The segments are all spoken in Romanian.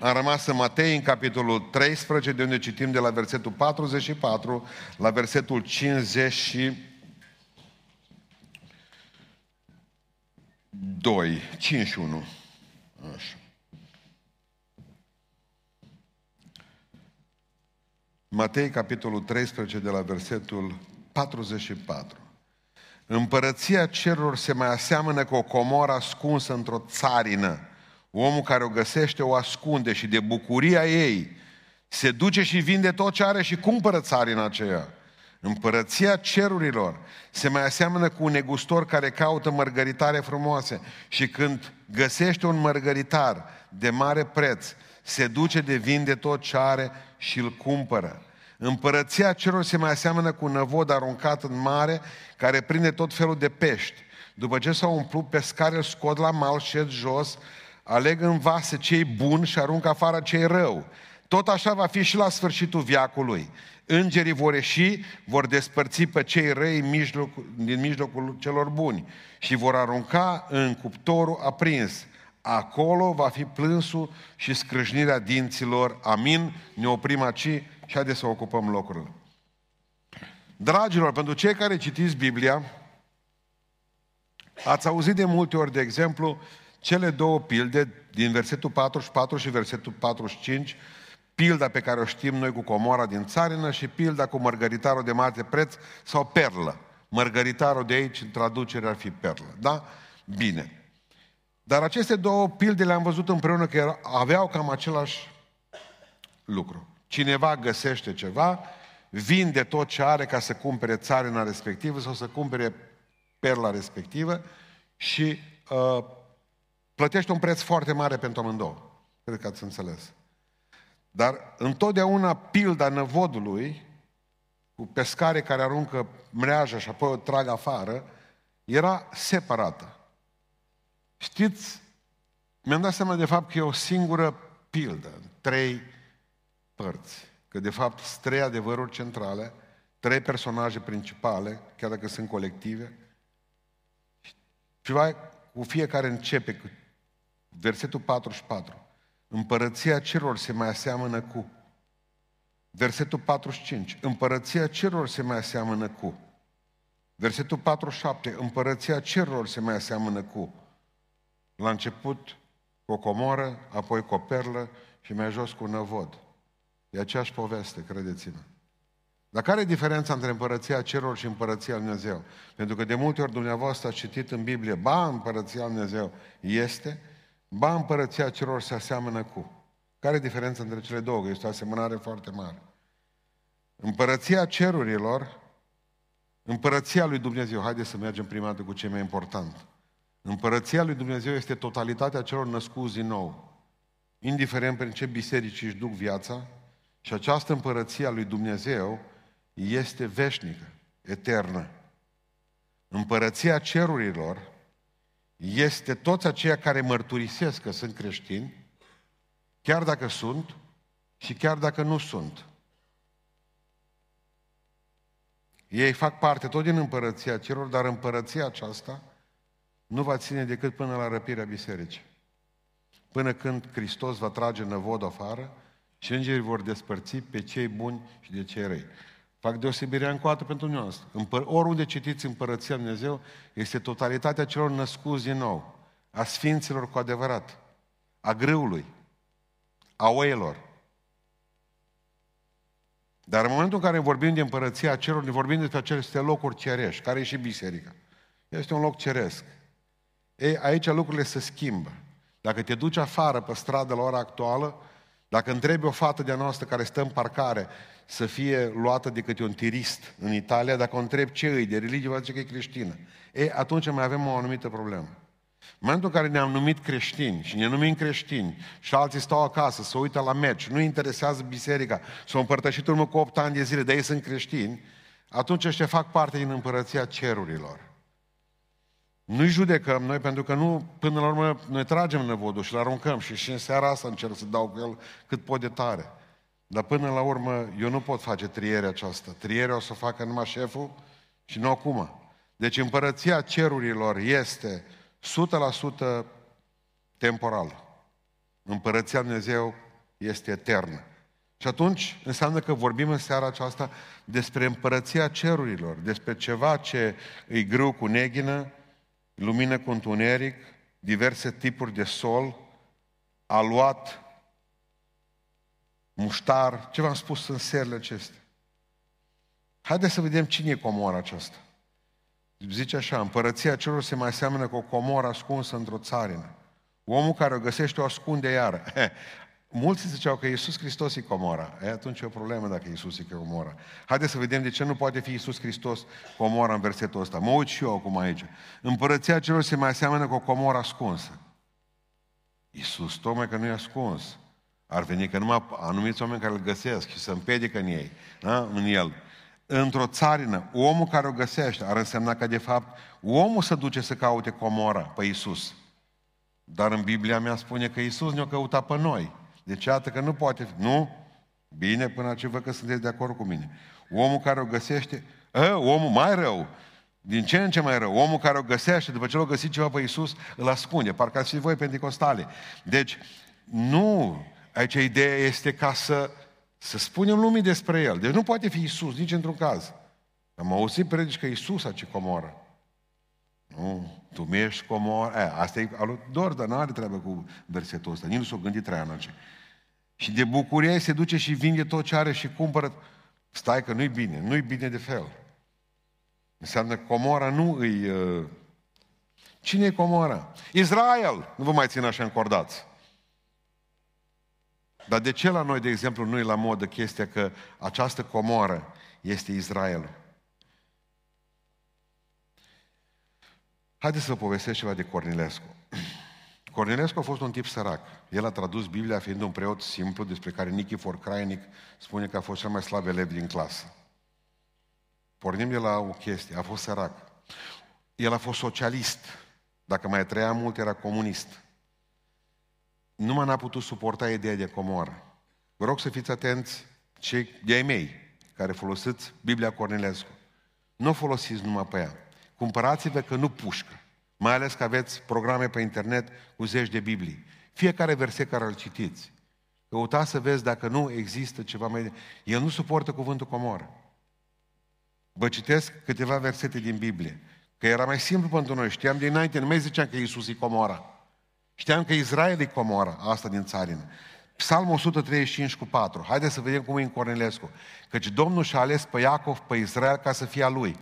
am rămas în Matei, în capitolul 13, de unde citim de la versetul 44 la versetul 50 și 2, 51. Așa. Matei, capitolul 13, de la versetul 44. Împărăția cerurilor se mai aseamănă cu o comoră ascunsă într-o țarină. Omul care o găsește o ascunde și de bucuria ei se duce și vinde tot ce are și cumpără țarina aceea. Împărăția cerurilor se mai aseamănă cu un negustor care caută mărgăritare frumoase și când găsește un mărgăritar de mare preț, se duce de vinde tot ce are și îl cumpără. Împărăția celor se mai aseamănă cu un năvod aruncat în mare care prinde tot felul de pești. După ce s-au umplut, pescarii îl scot la mal, șed jos, aleg în vase cei buni și aruncă afară cei rău. Tot așa va fi și la sfârșitul viacului. Îngerii vor ieși, vor despărți pe cei răi din mijlocul celor buni și vor arunca în cuptorul aprins. Acolo va fi plânsul și scrâșnirea dinților. Amin. Ne oprim aici și haideți să ocupăm locurile. Dragilor, pentru cei care citiți Biblia, ați auzit de multe ori, de exemplu, cele două pilde din versetul 44 și versetul 45, pilda pe care o știm noi cu comora din țarină și pilda cu mărgăritarul de mare preț sau perlă. Mărgăritarul de aici, în traducere, ar fi perlă. Da? Bine. Dar aceste două pilde le-am văzut împreună că aveau cam același lucru. Cineva găsește ceva, vinde tot ce are ca să cumpere țarina respectivă sau să cumpere perla respectivă și uh, plătește un preț foarte mare pentru amândouă. Cred că ați înțeles. Dar întotdeauna pilda năvodului, cu pescare care aruncă mreaja și apoi o trag afară, era separată. Știți, mi-am dat seama de fapt că e o singură pildă, trei părți. Că de fapt sunt trei adevăruri centrale, trei personaje principale, chiar dacă sunt colective. Și vai, cu fiecare începe cu versetul 44. Împărăția celor se mai aseamănă cu. Versetul 45. Împărăția celor se mai aseamănă cu. Versetul 47. Împărăția celor se mai aseamănă cu. La început cu o comoră, apoi cu o perlă și mai jos cu un năvod. E aceeași poveste, credeți-mă. Dar care e diferența între împărăția cerului și împărăția Lui Dumnezeu? Pentru că de multe ori dumneavoastră ați citit în Biblie, ba împărăția Lui Dumnezeu este, ba împărăția cerului se aseamănă cu. Care e diferența între cele două? Este o asemănare foarte mare. Împărăția cerurilor, împărăția lui Dumnezeu, haideți să mergem prima dată cu ce mai important. Împărăția lui Dumnezeu este totalitatea celor născuți din nou. Indiferent prin ce biserici își duc viața, și această împărăție a lui Dumnezeu este veșnică, eternă. Împărăția cerurilor este toți aceia care mărturisesc că sunt creștini, chiar dacă sunt și chiar dacă nu sunt. Ei fac parte tot din împărăția celor, dar împărăția aceasta nu va ține decât până la răpirea bisericii. Până când Hristos va trage năvod afară și îngerii vor despărți pe cei buni și de cei răi. Fac deosebirea încoată pentru noastră. Împăr- oriunde citiți Împărăția Dumnezeu, este totalitatea celor născuți din nou, a sfinților cu adevărat, a grâului, a oilor. Dar în momentul în care vorbim de Împărăția celor, ne vorbim despre aceste locuri cerești, care e și biserica. Este un loc ceresc. Ei, aici lucrurile se schimbă. Dacă te duci afară pe stradă la ora actuală, dacă întrebi o fată de-a noastră care stă în parcare să fie luată de câte un tirist în Italia, dacă o întrebi ce îi de religie, va zice că e creștină. E, atunci mai avem o anumită problemă. În momentul în care ne-am numit creștini și ne numim creștini și alții stau acasă, să uită la meci, nu interesează biserica, s-au împărtășit urmă cu 8 ani de zile, de ei sunt creștini, atunci ăștia fac parte din împărăția cerurilor. Nu-i judecăm noi, pentru că nu, până la urmă, noi tragem năvodul și îl aruncăm și, și în seara asta încerc să dau cu el cât pot de tare. Dar până la urmă, eu nu pot face trierea aceasta. Trierea o să facă numai șeful și nu acum. Deci împărăția cerurilor este 100% temporală. Împărăția Dumnezeu este eternă. Și atunci înseamnă că vorbim în seara aceasta despre împărăția cerurilor, despre ceva ce îi greu cu neghină, lumină cu întuneric, diverse tipuri de sol, aluat, muștar, ce v-am spus în serile acestea. Haideți să vedem cine e comora aceasta. Zice așa, împărăția celor se mai seamănă cu o comoră ascunsă într-o țarină. Omul care o găsește o ascunde iară. Mulți ziceau că Iisus Hristos e comora. E, atunci e o problemă dacă Iisus e comora. Haideți să vedem de ce nu poate fi Iisus Hristos comora în versetul ăsta. Mă uit și eu acum aici. Împărăția celor se mai seamănă cu o comoră ascunsă. Iisus, tocmai că nu e ascuns. Ar veni că numai anumiți oameni care îl găsesc și se împedică în ei, da? în el. Într-o țarină, omul care o găsește ar însemna că, de fapt, omul se duce să caute comora pe Iisus. Dar în Biblia mea spune că Iisus ne-a căutat pe noi. Deci iată că nu poate fi. Nu? Bine, până ce văd că sunteți de acord cu mine. Omul care o găsește, ă, omul mai rău, din ce în ce mai rău, omul care o găsește, după ce l-a găsit ceva pe Iisus, îl ascunde. Parcă ați fi voi pentecostale. Deci, nu, aici ideea este ca să, să spunem lumii despre El. Deci nu poate fi Iisus, nici într-un caz. Am auzit predici că Iisus a ce comoră. Nu, tu mergi comor. E, asta e alu Dor, dar nu are treabă cu versetul ăsta. Nici nu s-o gândit Traianoce. Și de bucurie se duce și vinde tot ce are și cumpără. Stai că nu-i bine, nu-i bine de fel. Înseamnă că comora nu îi... Uh... Cine e comora? Israel! Nu vă mai țin așa încordați. Dar de ce la noi, de exemplu, nu e la modă chestia că această comoră este Israelul? Haideți să vă povestesc ceva de Cornilescu. Cornilescu a fost un tip sărac. El a tradus Biblia fiind un preot simplu despre care Nikifor Crainic spune că a fost cel mai slab elev din clasă. Pornim de la o chestie. A fost sărac. El a fost socialist. Dacă mai trăia mult, era comunist. Nu m-a putut suporta ideea de comoră. Vă rog să fiți atenți cei de-ai mei care folosiți Biblia Cornilescu. Nu folosiți numai pe ea. Cumpărați-vă că nu pușcă. Mai ales că aveți programe pe internet cu zeci de Biblii. Fiecare verset care îl citiți. Căutați să vezi dacă nu există ceva mai... El nu suportă cuvântul comoră. Vă citesc câteva versete din Biblie. Că era mai simplu pentru noi. Știam dinainte, nu mai ziceam că Iisus e comora. Știam că Israel e comora, asta din țarină. Psalmul 135 cu 4. Haideți să vedem cum e în Cornelescu. Căci Domnul și-a ales pe Iacov, pe Israel, ca să fie a lui.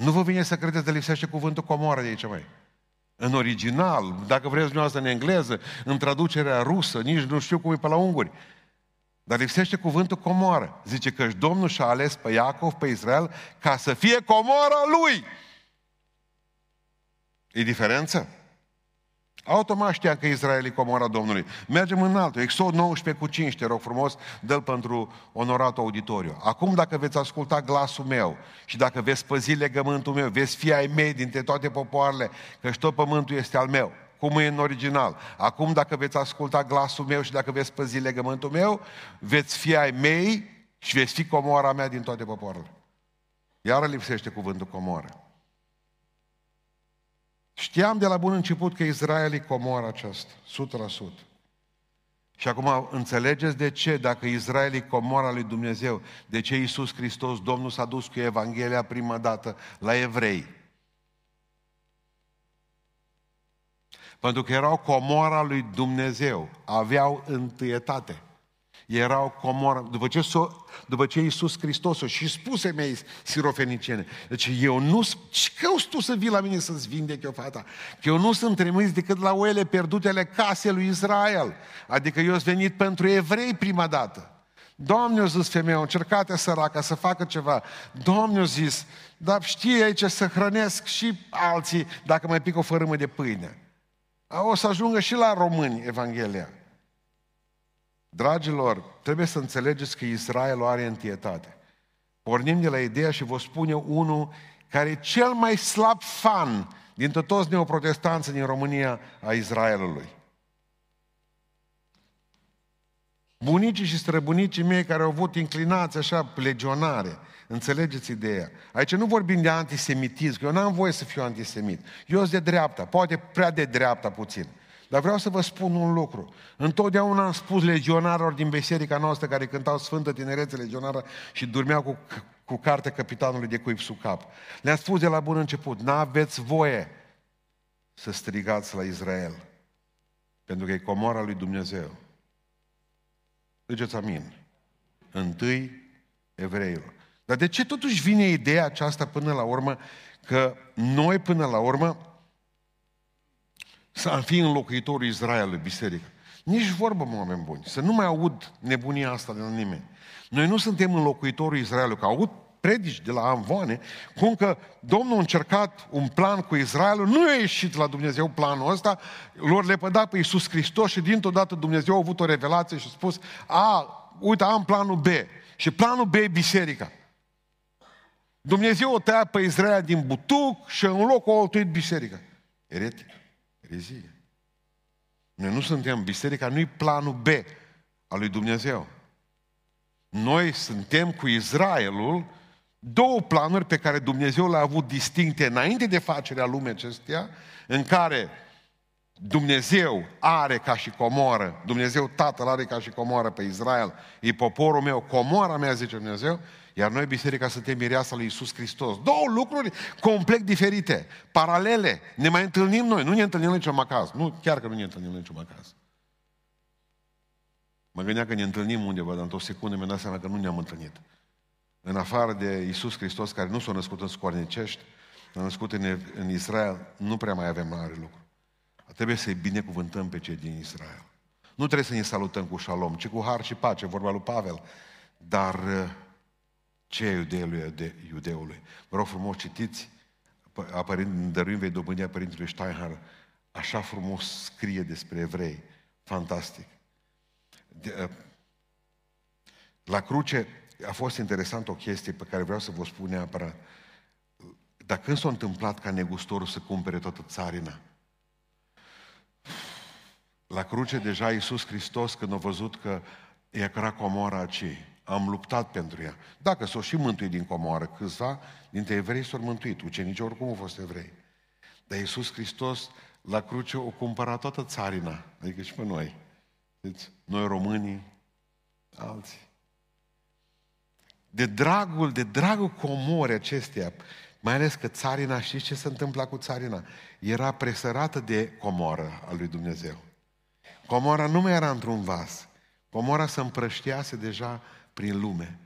Nu vă vine să credeți că lipsește cuvântul comoară de aici, mai. În original, dacă vreți dumneavoastră în engleză, în traducerea rusă, nici nu știu cum e pe la unguri. Dar lipsește cuvântul comoară. Zice că Domnul și-a ales pe Iacov, pe Israel, ca să fie comora lui. E diferență? Automat știam că Israel e comora Domnului. Mergem în altul. Exod 19 cu 5, te rog frumos, dă pentru onorat auditoriu. Acum dacă veți asculta glasul meu și dacă veți păzi legământul meu, veți fi ai mei dintre toate popoarele, că și tot pământul este al meu, cum e în original. Acum dacă veți asculta glasul meu și dacă veți păzi legământul meu, veți fi ai mei și veți fi comora mea din toate popoarele. Iară lipsește cuvântul comoră. Știam de la bun început că Israel e comora aceasta, 100%. Și acum înțelegeți de ce, dacă Israel e comora lui Dumnezeu, de ce Iisus Hristos, Domnul s-a dus cu Evanghelia prima dată la evrei. Pentru că erau comora lui Dumnezeu, aveau întâietate erau comoră. După ce, so, după ce Iisus Hristos o și spuse mei sirofenicene, deci eu nu, ce cauți tu să vii la mine să-ți vindec eu fata? Că eu nu sunt trimis decât la oile pierdute ale casei lui Israel. Adică eu sunt venit pentru evrei prima dată. Doamne, a zis femeia, încercate săraca să facă ceva. Doamne, a zis, dar știe aici să hrănesc și alții dacă mai pic o fărâmă de pâine. O să ajungă și la români Evanghelia. Dragilor, trebuie să înțelegeți că Israel are întietate. Pornim de la ideea și vă spune unul care e cel mai slab fan dintre toți neoprotestanții din România a Israelului. Bunicii și străbunicii mei care au avut inclinați așa legionare, înțelegeți ideea. Aici nu vorbim de antisemitism, că eu n-am voie să fiu antisemit. Eu sunt de dreapta, poate prea de dreapta puțin. Dar vreau să vă spun un lucru. Întotdeauna am spus legionarilor din biserica noastră care cântau Sfântă Tinerețe Legionară și dormeau cu, cu cartea capitanului de cuib sub cap. Le-am spus de la bun început, n-aveți voie să strigați la Israel. Pentru că e comora lui Dumnezeu. Duceți amin. Întâi evreilor. Dar de ce totuși vine ideea aceasta până la urmă că noi până la urmă să fi înlocuitorul Israelului, biserică? Nici vorbă, mă, oameni buni. Să nu mai aud nebunia asta de la nimeni. Noi nu suntem înlocuitorul Israelului, că aud predici de la Amvoane, cum că Domnul a încercat un plan cu Israelul, nu a ieșit la Dumnezeu planul ăsta, lor le păda pe Iisus Hristos și dintr-o dată Dumnezeu a avut o revelație și a spus, a, uite, am planul B. Și planul B e biserica. Dumnezeu o tăia pe Israel din butuc și în loc o altuit biserica. Eretic. Erezie. Noi nu suntem biserica, nu-i planul B al lui Dumnezeu. Noi suntem cu Israelul două planuri pe care Dumnezeu le-a avut distincte înainte de facerea lumii acesteia, în care Dumnezeu are ca și comoră, Dumnezeu Tatăl are ca și comoră pe Israel, e poporul meu, comora mea, zice Dumnezeu, iar noi, biserica, suntem mireasa lui Isus Hristos. Două lucruri complet diferite, paralele. Ne mai întâlnim noi, nu ne întâlnim niciun macaz. Nu, chiar că nu ne întâlnim niciun macaz. Mă gândeam că ne întâlnim undeva, dar într-o secundă mi-am dat seama că nu ne-am întâlnit. În afară de Isus Hristos, care nu s-a născut în scornicești, s-a născut în, în Israel, nu prea mai avem mare lucru. Trebuie să-i binecuvântăm pe cei din Israel. Nu trebuie să ne salutăm cu șalom, ci cu har și pace, vorba lui Pavel. Dar uh, ce e iudeului de iudeului? Vă rog frumos, citiți apărind, dăruim vei dobândia Părintelui Steinhardt, așa frumos scrie despre evrei. Fantastic. De, uh, la cruce a fost interesant o chestie pe care vreau să vă spun neapărat. Dar când s-a întâmplat ca negustorul să cumpere toată țarina? La cruce deja Iisus Hristos, când a văzut că era comora acei, am luptat pentru ea. Dacă s-o și mântuit din comoară, câțiva dintre evrei s-au mântuit. Ucenicii oricum au fost evrei. Dar Iisus Hristos la cruce o cumpărat toată țarina, adică și pe noi. Deci, noi românii, alții. De dragul, de dragul comore acesteia, mai ales că țarina, știți ce se întâmpla cu țarina? Era presărată de comoră al lui Dumnezeu. Comora nu mai era într-un vas. Comora se împrăștease deja prin lume.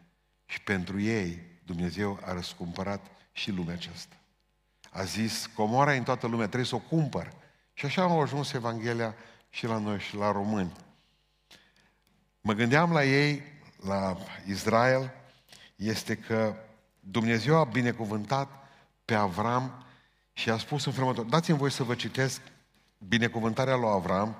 Și pentru ei Dumnezeu a răscumpărat și lumea aceasta. A zis, comora în toată lumea, trebuie să o cumpăr. Și așa au ajuns Evanghelia și la noi și la români. Mă gândeam la ei, la Israel, este că Dumnezeu a binecuvântat pe Avram și a spus în felul dați-mi voi să vă citesc binecuvântarea lui Avram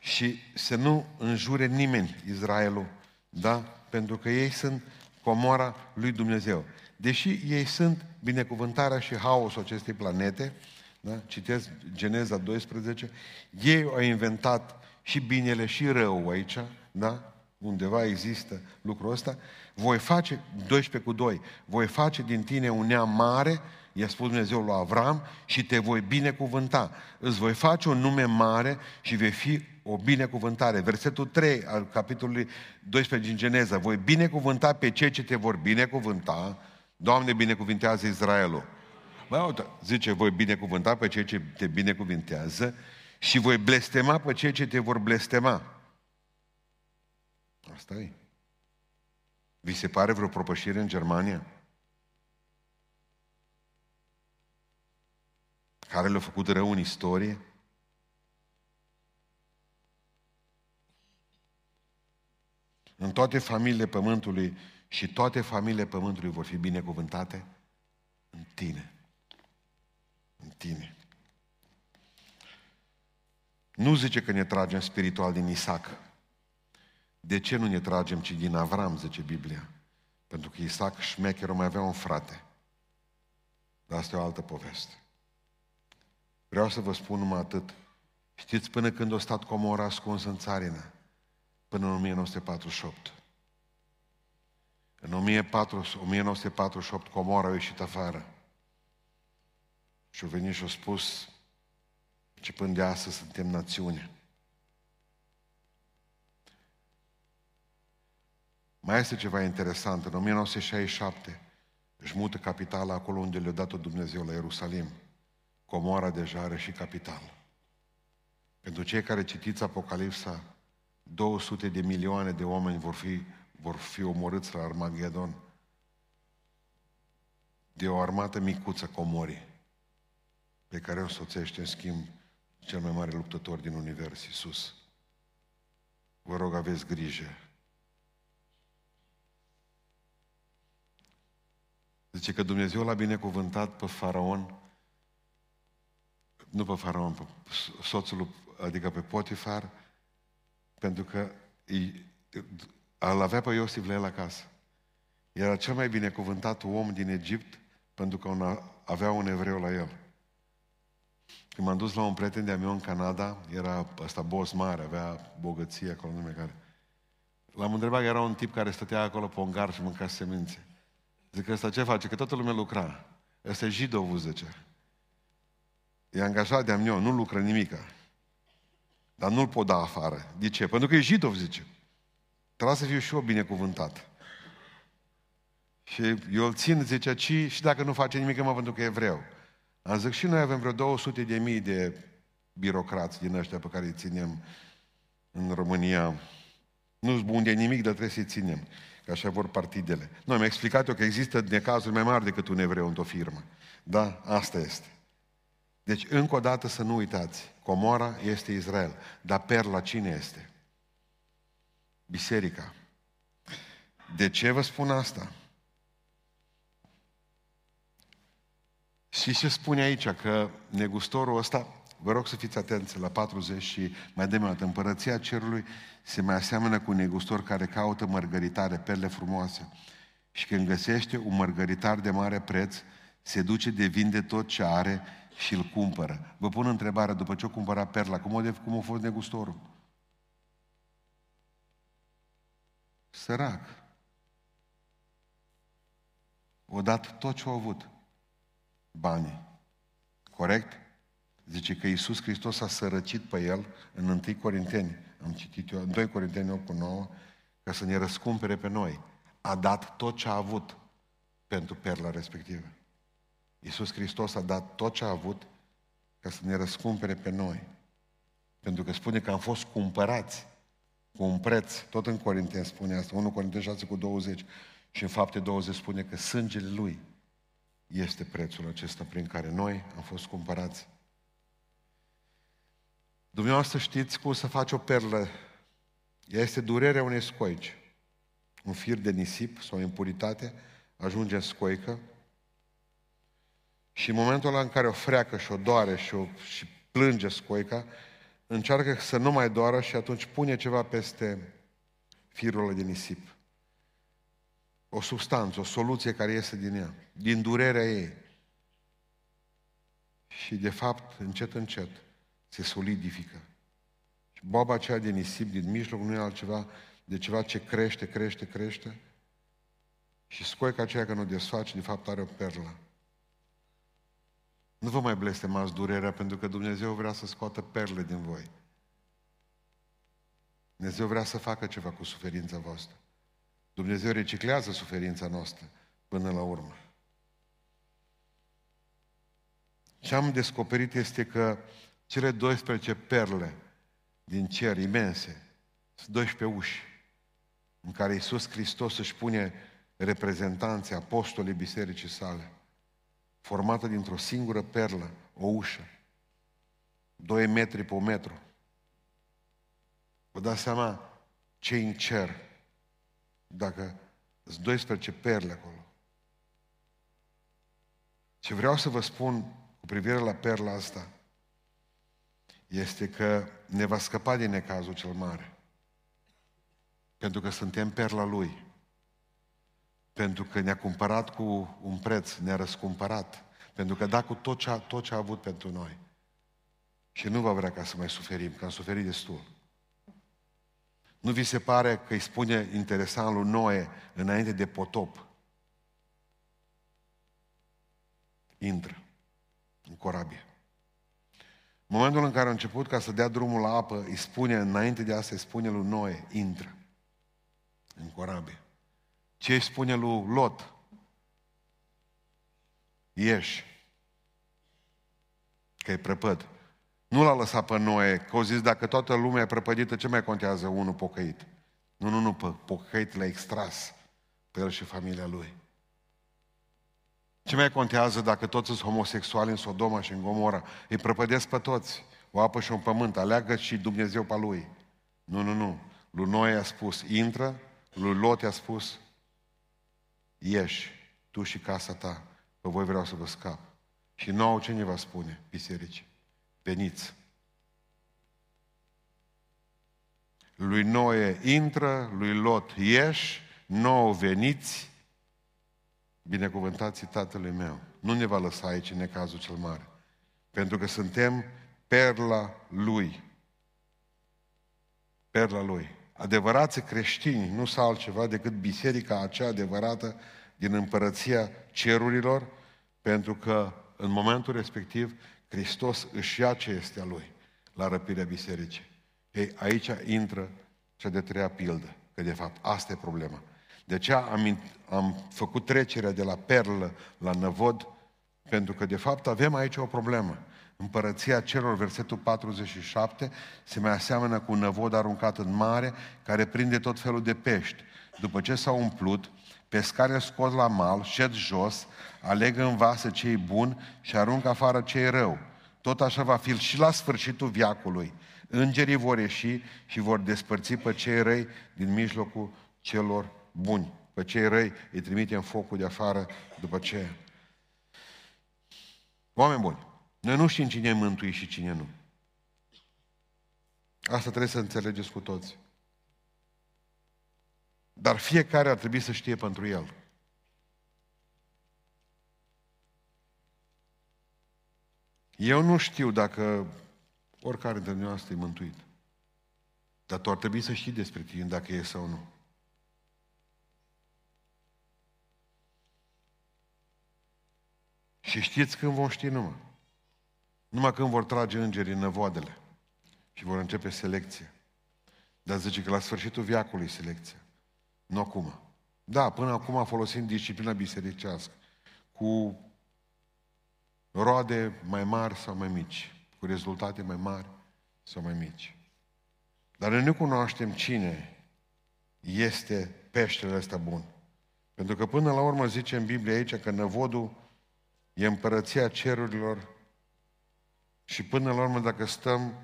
și să nu înjure nimeni Israelul, da? Pentru că ei sunt comoara lui Dumnezeu. Deși ei sunt binecuvântarea și haosul acestei planete, da? citesc Geneza 12, ei au inventat și binele și rău aici, da? undeva există lucrul ăsta, voi face, 12 cu 2, voi face din tine un neam mare, i-a spus Dumnezeu lui Avram, și te voi binecuvânta. Îți voi face un nume mare și vei fi o binecuvântare. Versetul 3 al capitolului 12 din Geneza. Voi binecuvânta pe cei ce te vor binecuvânta. Doamne, binecuvintează Israelul. Mă, uite, zice, voi binecuvânta pe cei ce te binecuvintează și voi blestema pe cei ce te vor blestema. Asta e. Vi se pare vreo propășire în Germania? Care le-a făcut rău în istorie? În toate familiile pământului și toate familiile pământului vor fi binecuvântate în tine. În tine. Nu zice că ne tragem spiritual din Isaac. De ce nu ne tragem, ci din Avram, zice Biblia? Pentru că Isaac șmecherul mai avea un frate. Dar asta e o altă poveste. Vreau să vă spun numai atât. Știți până când a stat Comora ascuns în țarină? Până în 1948. În 1948 Comora a ieșit afară. Și a venit și a spus, ci până de astăzi suntem națiune. Mai este ceva interesant. În 1967 își mută capitala acolo unde le-a dat-o Dumnezeu, la Ierusalim. Comoara deja are și capitală. Pentru cei care citiți Apocalipsa, 200 de milioane de oameni vor fi, vor fi omorâți la Armagedon de o armată micuță comorii pe care o soțește în schimb cel mai mare luptător din univers, Iisus. Vă rog, aveți grijă. Zice că Dumnezeu l-a binecuvântat pe faraon, nu pe faraon, pe soțul, adică pe Potifar, pentru că îl avea pe Iosif la el acasă. Era cel mai binecuvântat om din Egipt pentru că avea un evreu la el. Când m-am dus la un prieten de-a meu în Canada, era ăsta boss mare, avea bogăție acolo, nume care. L-am întrebat, era un tip care stătea acolo pe un gar și mânca semințe. Zic, ăsta ce face? Că toată lumea lucra. Ăsta e jidovul, zice. E angajat de-am eu, nu lucră nimica. Dar nu-l pot da afară. De ce? Pentru că e jidov, zice. Trebuie să fiu și eu binecuvântat. Și eu îl țin, zice, ci și dacă nu face nimic, mă, pentru că e evreu. Am zis, și noi avem vreo 200 de mii de birocrați din ăștia pe care îi ținem în România. Nu-s bun de nimic, dar trebuie să-i ținem. Că așa vor partidele. Noi mi-a explicat eu că există necazuri mai mari decât un evreu într-o firmă. Da? Asta este. Deci, încă o dată să nu uitați. Comora este Israel. Dar perla cine este? Biserica. De ce vă spun asta? Și ce spune aici? Că negustorul ăsta, vă rog să fiți atenți la 40 și mai departe, împărăția cerului se mai aseamănă cu un negustor care caută mărgăritare, perle frumoase. Și când găsește un mărgăritar de mare preț, se duce de vinde tot ce are și îl cumpără. Vă pun întrebarea, după ce o cumpăra perla, cum a, cum a fost negustorul? Sărac. O dat tot ce a avut banii. Corect? Zice că Iisus Hristos a sărăcit pe el în 1 Corinteni, am citit eu, în 2 Corinteni 8 cu 9, ca să ne răscumpere pe noi. A dat tot ce a avut pentru perla respectivă. Iisus Hristos a dat tot ce a avut ca să ne răscumpere pe noi. Pentru că spune că am fost cumpărați cu un preț, tot în Corinteni spune asta, 1 Corinteni 6 cu 20 și în fapte 20 spune că sângele Lui este prețul acesta prin care noi am fost cumpărați. Dumneavoastră știți cum să faci o perlă. Ea este durerea unei scoici. Un fir de nisip sau impuritate ajunge în scoică și în momentul ăla în care o freacă și o doare și, o, și plânge scoica, încearcă să nu mai doară și atunci pune ceva peste firul de nisip o substanță, o soluție care iese din ea, din durerea ei. Și de fapt, încet, încet, se solidifică. Și boaba aceea de nisip din mijloc nu e altceva de ceva ce crește, crește, crește. Și scoica aceea că nu desface, de fapt are o perlă. Nu vă mai blestemați durerea pentru că Dumnezeu vrea să scoată perle din voi. Dumnezeu vrea să facă ceva cu suferința voastră. Dumnezeu reciclează suferința noastră până la urmă. Ce am descoperit este că cele 12 perle din cer imense sunt 12 uși în care Iisus Hristos își pune reprezentanții, apostolii bisericii sale, formată dintr-o singură perlă, o ușă, 2 metri pe un metru. Vă dați seama ce în cer dacă sunt 12 perle acolo. Ce vreau să vă spun cu privire la perla asta este că ne va scăpa din necazul cel mare. Pentru că suntem perla Lui. Pentru că ne-a cumpărat cu un preț, ne-a răscumpărat. Pentru că da cu tot ce, a, tot ce a avut pentru noi. Și nu va vrea ca să mai suferim, că am suferit destul. Nu vi se pare că îi spune interesant lui Noe înainte de potop? Intră în corabie. În momentul în care a început ca să dea drumul la apă, îi spune, înainte de asta, îi spune lui Noe, intră în corabie. Ce îi spune lui Lot? Ieși. Că e prăpăd. Nu l-a lăsat pe Noe, că au zis, dacă toată lumea e prăpădită, ce mai contează unul pocăit? Nu, nu, nu, pe pocăit l-a extras pe el și familia lui. Ce mai contează dacă toți sunt homosexuali în Sodoma și în Gomora? Îi prăpădesc pe toți. O apă și un pământ. Aleagă și Dumnezeu pe lui. Nu, nu, nu. Lui Noe a spus, intră. Lui Lot a spus, ieși, tu și casa ta, că voi vreau să vă scap. Și nouă ce ne va spune, biserici? Veniți. Lui Noe intră, lui Lot ieși, nouă veniți, binecuvântați Tatălui meu. Nu ne va lăsa aici în necazul cel mare. Pentru că suntem perla Lui. Perla Lui. Adevărați creștini nu sunt altceva decât biserica acea adevărată din împărăția cerurilor, pentru că în momentul respectiv Hristos își ia ce este a Lui la răpirea bisericii. Ei, aici intră cea de treia pildă, că de fapt asta e problema. De ce am, am făcut trecerea de la perlă la năvod? Pentru că, de fapt, avem aici o problemă. Împărăția celor, versetul 47, se mai aseamănă cu un năvod aruncat în mare, care prinde tot felul de pești. După ce s-au umplut, pescarii scot la mal, șed jos, aleg în vase cei buni și aruncă afară cei rău. Tot așa va fi și la sfârșitul viacului. Îngerii vor ieși și vor despărți pe cei răi din mijlocul celor buni. Pe cei răi îi trimite în focul de afară după ce. Oameni buni, noi nu știm cine e mântuit și cine nu. Asta trebuie să înțelegeți cu toți. Dar fiecare ar trebui să știe pentru el. Eu nu știu dacă oricare dintre noi e mântuit. Dar tu ar trebui să știi despre tine dacă e sau nu. Și știți când vom ști numai? Numai când vor trage îngerii năvoadele și vor începe selecție. Dar zice că la sfârșitul viacului selecție. Nu acum. Da, până acum a folosit disciplina bisericească cu roade mai mari sau mai mici, cu rezultate mai mari sau mai mici. Dar noi nu cunoaștem cine este peștele ăsta bun. Pentru că până la urmă zice în Biblie aici că năvodul e împărăția cerurilor și până la urmă dacă stăm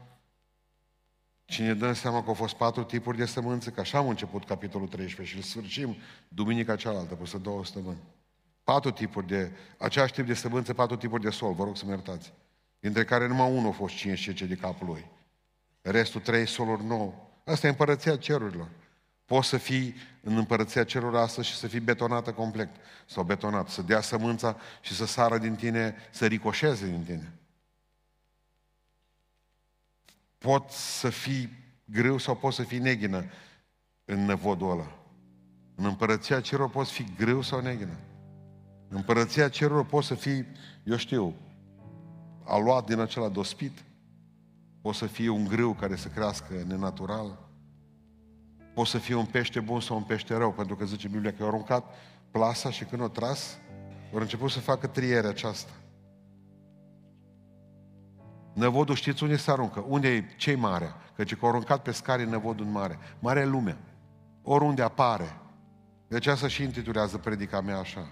Cine dă seama că au fost patru tipuri de sămânță, că așa am început capitolul 13 și îl sfârșim duminica cealaltă, peste două săptămâni. Patru tipuri de, același tip de sămânță, patru tipuri de sol, vă rog să-mi iertați. Dintre care numai unul a fost cine și ce de capul lui. Restul trei soluri nou. Asta e împărăția cerurilor. Poți să fii în împărăția cerurilor astăzi și să fii betonată complet. Sau betonat. Să dea sămânța și să sară din tine, să ricoșeze din tine. Pot să fii greu sau poți să fii neghină în năvodul ăla. În împărăția cerurilor poți fi greu sau neghină. În împărăția cerurilor poți să fii, eu știu, aluat din acela dospit. Poți să fie un grâu care să crească nenatural. Poți să fie un pește bun sau un pește rău, pentru că zice Biblia că au aruncat plasa și când o tras, au început să facă trierea aceasta. Năvodul știți unde se aruncă? Unde e cei mare? Căci că au aruncat pescarii năvodul în mare. Mare e lumea. Oriunde apare. Deci asta și intitulează predica mea așa.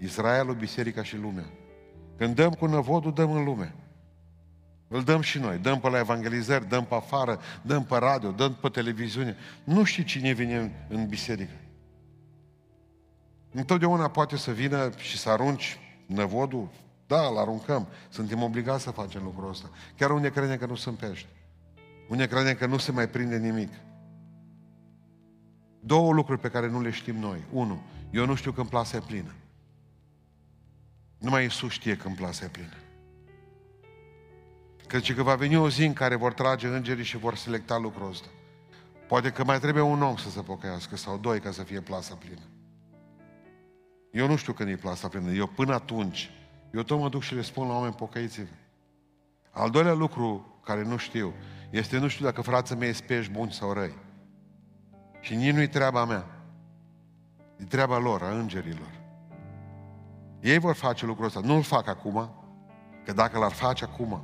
Israelul, biserica și lumea. Când dăm cu năvodul, dăm în lume. Îl dăm și noi. Dăm pe la evangelizări, dăm pe afară, dăm pe radio, dăm pe televiziune. Nu știi cine vine în, în biserică. Întotdeauna poate să vină și să arunci năvodul. Da, îl aruncăm. Suntem obligați să facem lucrul ăsta. Chiar unde credem că nu sunt pești. Unde credem că nu se mai prinde nimic. Două lucruri pe care nu le știm noi. Unu, eu nu știu când plasa e plină. Numai Iisus știe când plasa e plină. Căci că va veni o zi în care vor trage îngerii și vor selecta lucrul ăsta. Poate că mai trebuie un om să se pocăiască sau doi ca să fie plasa plină. Eu nu știu când e plasa plină. Eu până atunci, eu tot mă duc și le spun la oameni pocăiți -vă. Al doilea lucru care nu știu, este nu știu dacă frații mei sunt buni sau răi. Și nici nu-i treaba mea. E treaba lor, a îngerilor. Ei vor face lucrul ăsta. Nu-l fac acum, că dacă l-ar face acum,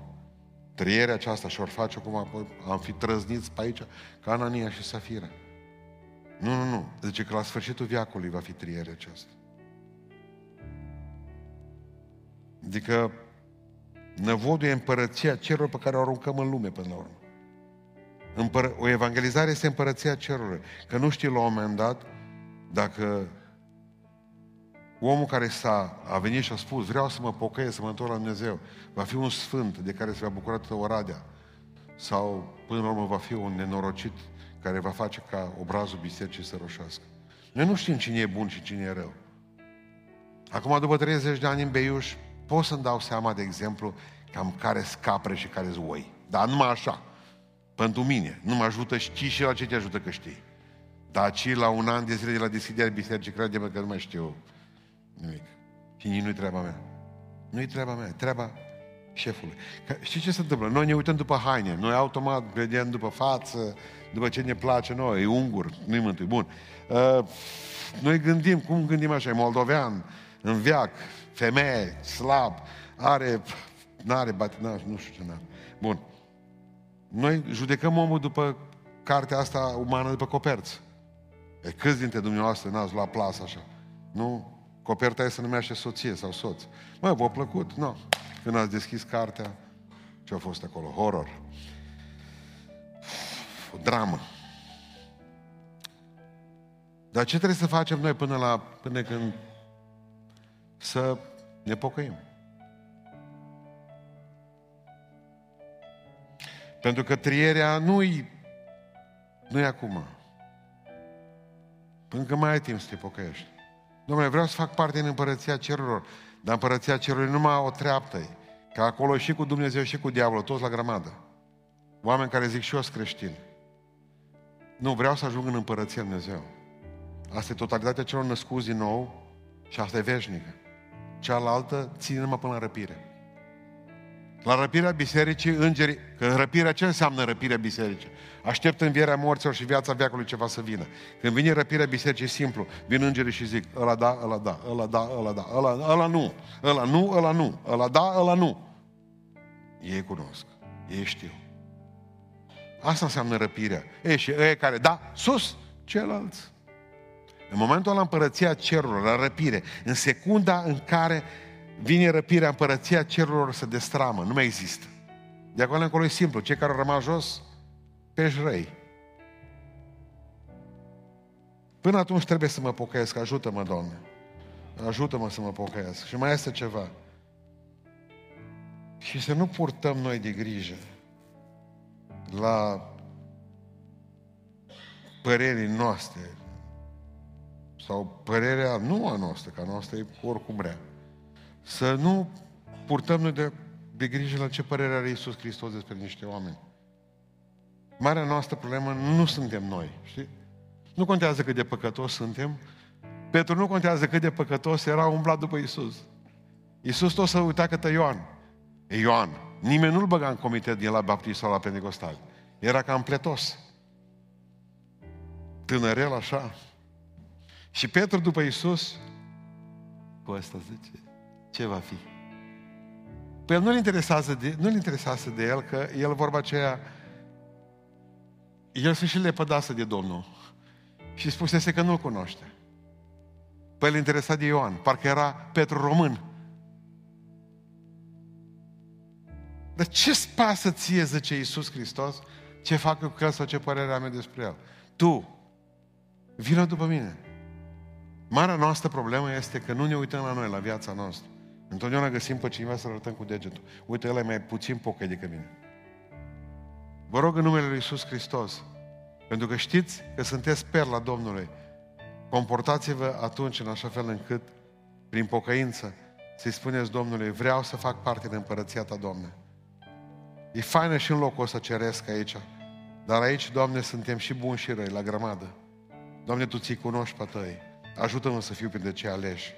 trăierea aceasta și-or face acum, am fi trăzniți pe aici ca Anania și Safira. Nu, nu, nu. Zice că la sfârșitul viacului va fi trăierea aceasta. Adică năvodul e împărăția celor pe care o aruncăm în lume până la urmă. Împăr- o evangelizare este împărăția cerurilor. Că nu știi la un moment dat dacă omul care s-a a venit și a spus vreau să mă pocăiesc, să mă întorc la Dumnezeu, va fi un sfânt de care se va bucura toată Oradea. Sau până la urmă va fi un nenorocit care va face ca obrazul bisericii să roșească. Noi nu știm cine e bun și cine e rău. Acum, după 30 de ani în Beiuș, pot să-mi dau seama, de exemplu, cam care scapre și care oi. Dar numai așa. Pentru mine. Nu mă ajută știi și la ce te ajută că știi. Dar ci la un an de zile de la deschiderea bisericii, crede-mă că nu mai știu nimic. Și nici nu-i treaba mea. Nu-i treaba mea, e treaba șefului. Că, știi ce se întâmplă? Noi ne uităm după haine, noi automat vedem după față, după ce ne place noi, e ungur, nu-i mântui. Bun. Uh, noi gândim, cum gândim așa, e moldovean, în viac, femeie, slab, are, n-are batinaj, nu știu ce n-are. Bun. Noi judecăm omul după cartea asta umană, după coperți. E câți dintre dumneavoastră n-ați luat plasă așa? Nu? Coperta e să numește soție sau soț. Mă, v-a plăcut? Nu. No. Când ați deschis cartea, ce a fost acolo? Horror. O dramă. Dar ce trebuie să facem noi până, la, până când să ne pocăim? Pentru că trierea nu-i nu-i acum. Până că mai ai timp să te pocăiești. Domnule, vreau să fac parte din împărăția cerurilor, dar împărăția cerurilor numai o treaptă Că acolo și cu Dumnezeu și cu diavolul, toți la grămadă. Oameni care zic și eu sunt creștini. Nu, vreau să ajung în împărăția Dumnezeu. Asta e totalitatea celor născuți din nou și asta e veșnică. Cealaltă ține numai până la răpire. La răpirea bisericii, îngerii, că răpirea ce înseamnă răpirea bisericii? Aștept învierea morților și viața veacului ceva să vină. Când vine răpirea bisericii, simplu, vin îngerii și zic, ăla da, ăla da, ăla da, ăla da, ăla, ăla nu, ăla nu, ăla nu, ăla da, ăla nu. Ei cunosc, ei știu. Asta înseamnă răpirea. Ei și ei care, da, sus, ceilalți. În momentul ăla împărăția cerurilor, la răpire, în secunda în care vine răpirea, împărăția cerurilor se destramă, nu mai există. De acolo încolo e simplu, cei care au rămas jos, pești răi. Până atunci trebuie să mă pocăiesc, ajută-mă, Doamne. Ajută-mă să mă pocăiesc. Și mai este ceva. Și să nu purtăm noi de grijă la părerii noastre sau părerea nu a noastră, ca noastră e oricum rea. Să nu purtăm noi de, de grijă la ce părere are Iisus Hristos despre niște oameni. Marea noastră problemă nu suntem noi, știi? Nu contează cât de păcătos suntem. Petru nu contează cât de păcătos era umblat după Iisus. Iisus tot să uita către Ioan. E Ioan. Nimeni nu-l băga în comitet din la baptist sau la pentecostal. Era cam pletos. Tânărel așa. Și Petru după Iisus, cu asta zice, ce va fi? Păi el nu-l interesează de, nu-l interesează de el, că el vorba aceea, el se și lepădase de Domnul. Și spusese că nu-l cunoaște. Păi el interesat de Ioan, parcă era Petru român. Dar ce-ți pasă ție, zice Iisus Hristos, ce fac eu cu el sau ce părere am eu despre el? Tu, vină după mine. Marea noastră problemă este că nu ne uităm la noi, la viața noastră. Întotdeauna găsim pe cineva să arătăm cu degetul. Uite, el e mai puțin pocăi decât mine. Vă rog în numele Lui Iisus Hristos, pentru că știți că sunteți perla Domnului, comportați-vă atunci în așa fel încât, prin pocăință, să-i spuneți Domnului, vreau să fac parte din împărăția Ta, Doamne. E faină și în locul ăsta ceresc aici, dar aici, Doamne, suntem și buni și răi, la grămadă. Doamne, Tu ți cunoști pe tăi. Ajută-mă să fiu printre cei aleși.